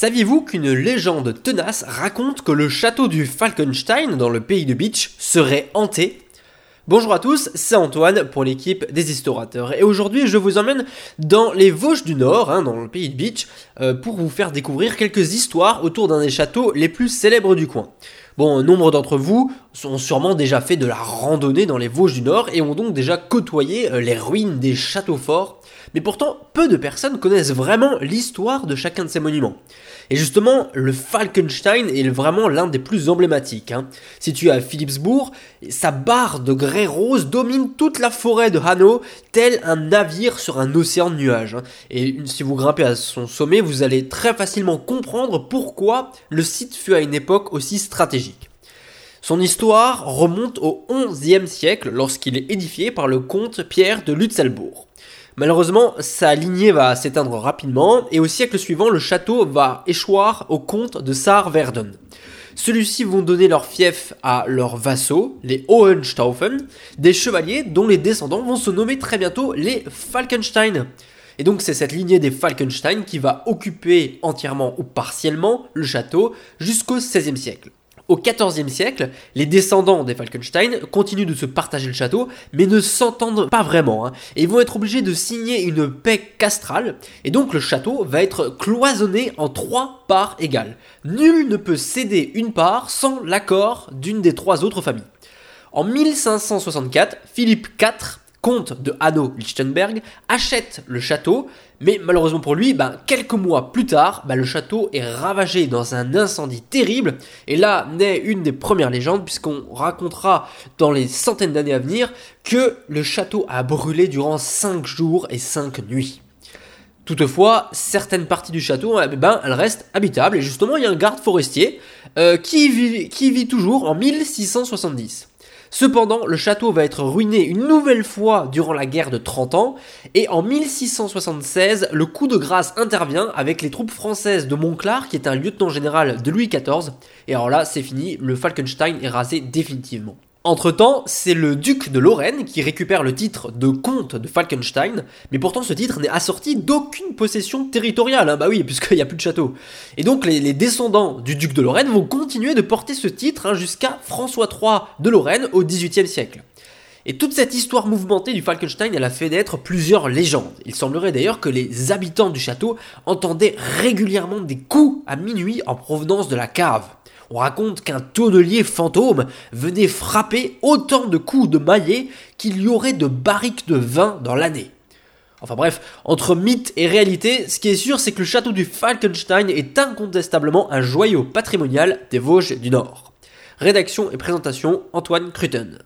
Saviez-vous qu'une légende tenace raconte que le château du Falkenstein dans le pays de Beach serait hanté? Bonjour à tous, c'est Antoine pour l'équipe des Historateurs et aujourd'hui je vous emmène dans les Vosges du Nord, hein, dans le pays de Beach, euh, pour vous faire découvrir quelques histoires autour d'un des châteaux les plus célèbres du coin. Bon, nombre d'entre vous ont sûrement déjà fait de la randonnée dans les Vosges du Nord et ont donc déjà côtoyé euh, les ruines des châteaux forts mais pourtant peu de personnes connaissent vraiment l'histoire de chacun de ces monuments. Et justement, le Falkenstein est vraiment l'un des plus emblématiques. Hein. Situé à Philipsbourg, sa barre de grès rose domine toute la forêt de Hanau, tel un navire sur un océan de nuages. Hein. Et si vous grimpez à son sommet, vous allez très facilement comprendre pourquoi le site fut à une époque aussi stratégique. Son histoire remonte au XIe siècle lorsqu'il est édifié par le comte Pierre de Lutzelbourg. Malheureusement, sa lignée va s'éteindre rapidement, et au siècle suivant, le château va échoir au comte de Saar-Werden. Celui-ci vont donner leur fief à leurs vassaux, les Hohenstaufen, des chevaliers dont les descendants vont se nommer très bientôt les Falkenstein. Et donc c'est cette lignée des Falkenstein qui va occuper entièrement ou partiellement le château jusqu'au XVIe siècle. Au XIVe siècle, les descendants des Falkenstein continuent de se partager le château, mais ne s'entendent pas vraiment, hein, et vont être obligés de signer une paix castrale, et donc le château va être cloisonné en trois parts égales. Nul ne peut céder une part sans l'accord d'une des trois autres familles. En 1564, Philippe IV comte de Hanau-Lichtenberg, achète le château, mais malheureusement pour lui, ben, quelques mois plus tard, ben, le château est ravagé dans un incendie terrible, et là naît une des premières légendes, puisqu'on racontera dans les centaines d'années à venir que le château a brûlé durant 5 jours et 5 nuits. Toutefois, certaines parties du château, eh ben, elles restent habitables, et justement, il y a un garde forestier euh, qui, vit, qui vit toujours en 1670. Cependant, le château va être ruiné une nouvelle fois durant la guerre de 30 ans, et en 1676, le coup de grâce intervient avec les troupes françaises de Montclar, qui est un lieutenant général de Louis XIV, et alors là, c'est fini, le Falkenstein est rasé définitivement. Entre-temps, c'est le duc de Lorraine qui récupère le titre de comte de Falkenstein, mais pourtant ce titre n'est assorti d'aucune possession territoriale, hein, bah oui, puisqu'il n'y a plus de château. Et donc les, descendants du duc de Lorraine vont continuer de porter ce titre hein, jusqu'à François III de Lorraine au XVIIIe siècle. Et toute cette histoire mouvementée du Falkenstein, elle a fait naître plusieurs légendes. Il semblerait d'ailleurs que les habitants du château entendaient régulièrement des coups à minuit en provenance de la cave. On raconte qu'un tonnelier fantôme venait frapper autant de coups de maillet qu'il y aurait de barriques de vin dans l'année. Enfin bref, entre mythe et réalité, ce qui est sûr, c'est que le château du Falkenstein est incontestablement un joyau patrimonial des Vosges du Nord. Rédaction et présentation Antoine Crutten.